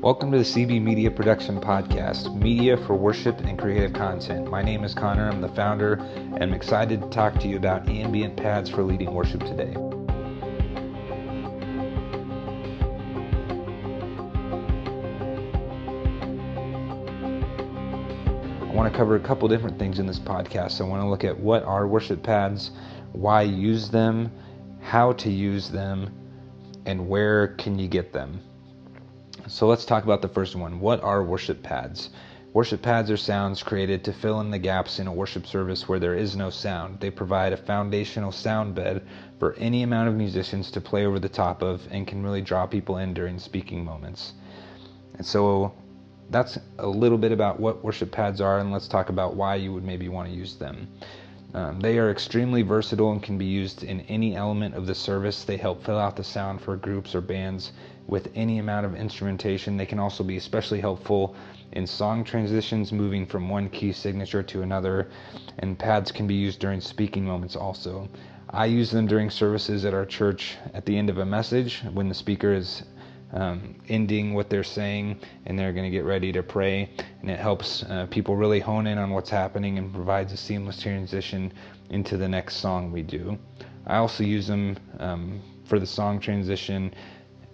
Welcome to the CB Media Production Podcast, media for worship and creative content. My name is Connor, I'm the founder, and I'm excited to talk to you about ambient pads for leading worship today. I want to cover a couple different things in this podcast. I want to look at what are worship pads, why use them, how to use them, and where can you get them. So let's talk about the first one. What are worship pads? Worship pads are sounds created to fill in the gaps in a worship service where there is no sound. They provide a foundational sound bed for any amount of musicians to play over the top of and can really draw people in during speaking moments. And so that's a little bit about what worship pads are, and let's talk about why you would maybe want to use them. Um, they are extremely versatile and can be used in any element of the service. They help fill out the sound for groups or bands with any amount of instrumentation. They can also be especially helpful in song transitions, moving from one key signature to another, and pads can be used during speaking moments also. I use them during services at our church at the end of a message when the speaker is um, ending what they're saying and they're going to get ready to pray. And it helps uh, people really hone in on what's happening and provides a seamless transition into the next song we do. I also use them um, for the song transition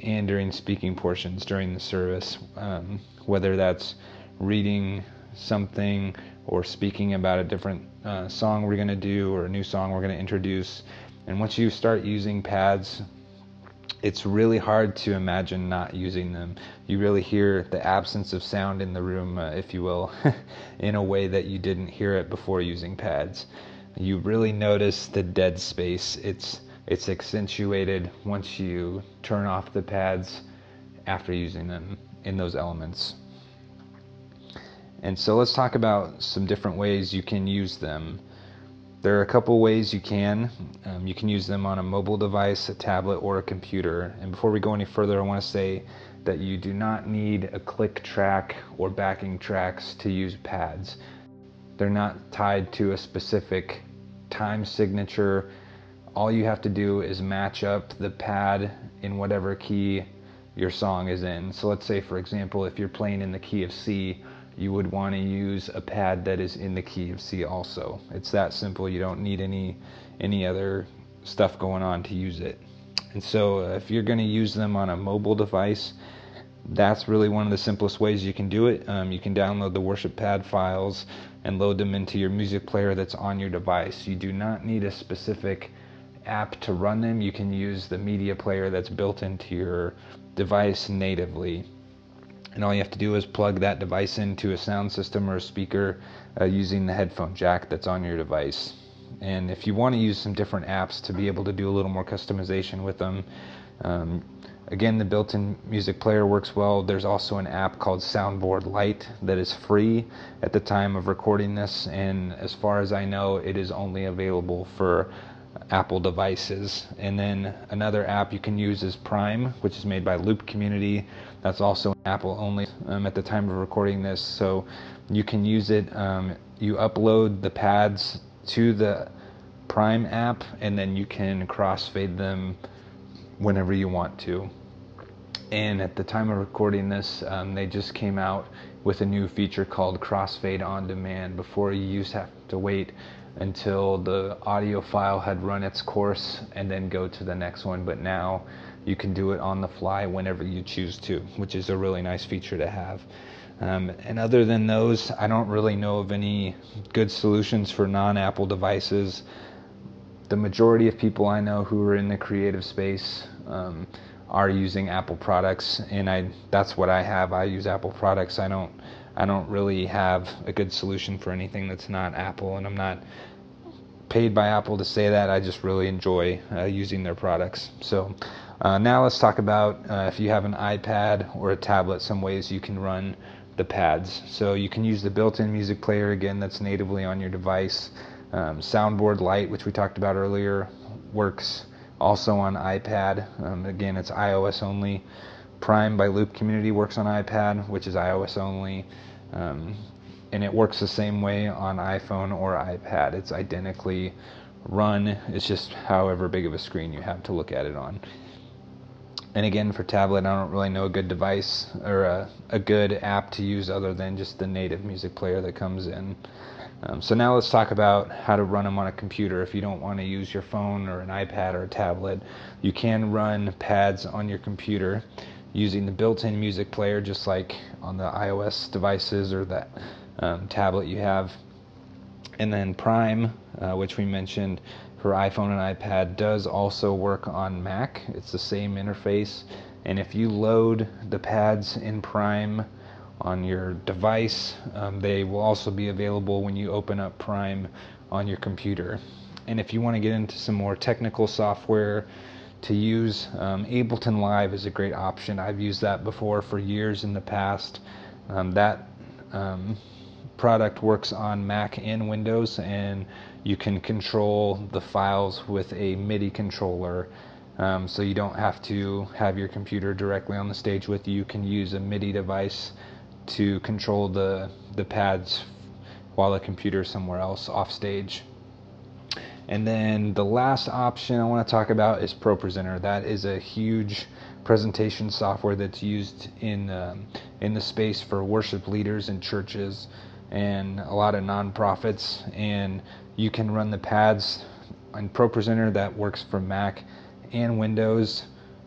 and during speaking portions during the service, um, whether that's reading something or speaking about a different uh, song we're going to do or a new song we're going to introduce. And once you start using pads, it's really hard to imagine not using them. You really hear the absence of sound in the room, uh, if you will, in a way that you didn't hear it before using pads. You really notice the dead space. It's it's accentuated once you turn off the pads after using them in those elements. And so let's talk about some different ways you can use them. There are a couple ways you can. Um, you can use them on a mobile device, a tablet, or a computer. And before we go any further, I want to say that you do not need a click track or backing tracks to use pads. They're not tied to a specific time signature all you have to do is match up the pad in whatever key your song is in. So let's say, for example, if you're playing in the key of C, you would want to use a pad that is in the key of C also. It's that simple. You don't need any any other stuff going on to use it. And so uh, if you're going to use them on a mobile device, that's really one of the simplest ways you can do it. Um, you can download the worship pad files and load them into your music player that's on your device. You do not need a specific app to run them, you can use the media player that's built into your device natively. And all you have to do is plug that device into a sound system or a speaker uh, using the headphone jack that's on your device. And if you want to use some different apps to be able to do a little more customization with them, um, again, the built in music player works well. There's also an app called Soundboard Lite that is free at the time of recording this. And as far as I know, it is only available for Apple devices. And then another app you can use is Prime, which is made by Loop Community. That's also Apple only um, at the time of recording this. So you can use it. Um, you upload the pads to the Prime app, and then you can crossfade them whenever you want to. And at the time of recording this, um, they just came out with a new feature called Crossfade on Demand. Before you used to have to wait until the audio file had run its course and then go to the next one. But now you can do it on the fly whenever you choose to, which is a really nice feature to have. Um, and other than those, I don't really know of any good solutions for non Apple devices. The majority of people I know who are in the creative space um, are using Apple products, and I that's what I have. I use Apple products. I don't I don't really have a good solution for anything that's not Apple, and I'm not paid by Apple to say that. I just really enjoy uh, using their products. So uh, now let's talk about uh, if you have an iPad or a tablet, some ways you can run the pads. So you can use the built-in music player again that's natively on your device. Um, Soundboard Lite, which we talked about earlier, works also on iPad. Um, again, it's iOS only. Prime by Loop Community works on iPad, which is iOS only. Um, and it works the same way on iPhone or iPad. It's identically run, it's just however big of a screen you have to look at it on. And again, for tablet, I don't really know a good device or a, a good app to use other than just the native music player that comes in. Um, so now let's talk about how to run them on a computer. If you don't want to use your phone or an iPad or a tablet, you can run pads on your computer using the built-in music player, just like on the iOS devices or that um, tablet you have. And then Prime, uh, which we mentioned for iPhone and iPad, does also work on Mac. It's the same interface. And if you load the pads in Prime on your device, um, they will also be available when you open up Prime on your computer. And if you want to get into some more technical software to use, um, Ableton Live is a great option. I've used that before for years in the past. Um, that um, product works on Mac and Windows, and you can control the files with a MIDI controller. Um, so you don't have to have your computer directly on the stage with you. You can use a MIDI device to control the the pads while the computer is somewhere else off stage. And then the last option I want to talk about is ProPresenter. That is a huge presentation software that's used in um, in the space for worship leaders and churches and a lot of nonprofits. And you can run the pads on ProPresenter that works for Mac and Windows.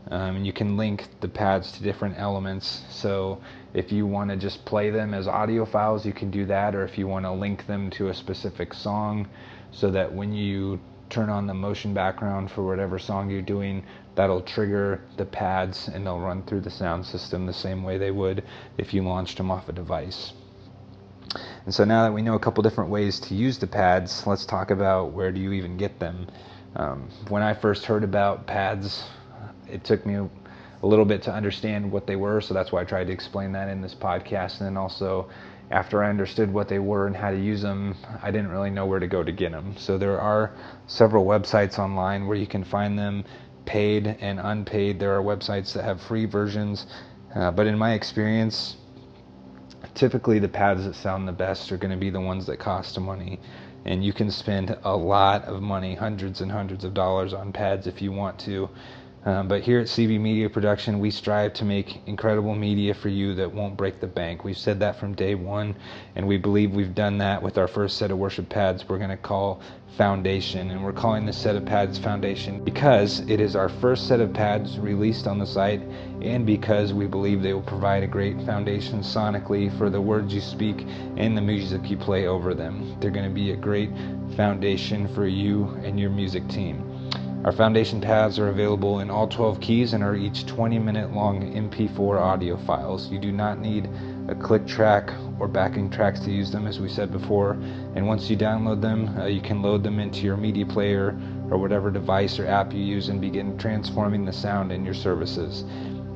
Um, and you can link the pads to different elements. So if you want to just play them as audio files, you can do that. Or if you want to link them to a specific song, so that when you turn on the motion background for whatever song you're doing, that'll trigger the pads and they'll run through the sound system the same way they would if you launched them off a device. And so now that we know a couple different ways to use the pads, let's talk about where do you even get them. Um, when I first heard about pads, it took me a, little bit to understand what they were, so that's why I tried to explain that in this podcast. And then also, after I understood what they were and how to use them, I didn't really know where to go to get them. So there are several websites online where you can find them paid and unpaid. There are websites that have free versions, uh, but in my experience, typically the pads that sound the best are going to be the ones that cost money and you can spend a lot of money hundreds and hundreds of dollars on pads if you want to um, but here at CB Media Production, we strive to make incredible media for you that won't break the bank. We've said that from day one, and we believe we've done that with our first set of worship pads we're going to call Foundation. And we're calling this set of pads Foundation because it is our first set of pads released on the site, and because we believe they will provide a great foundation sonically for the words you speak and the music you play over them. They're going to be a great foundation for you and your music team. Our foundation pads are available in all 12 keys and are each 20 minute long MP4 audio files. You do not need a click track or backing tracks to use them, as we said before. And once you download them, uh, you can load them into your media player or whatever device or app you use and begin transforming the sound in your services.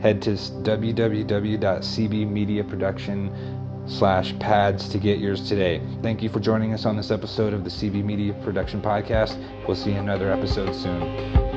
Head to www.cbmediaproduction.com slash pads to get yours today. Thank you for joining us on this episode of the CB Media Production Podcast. We'll see you in another episode soon.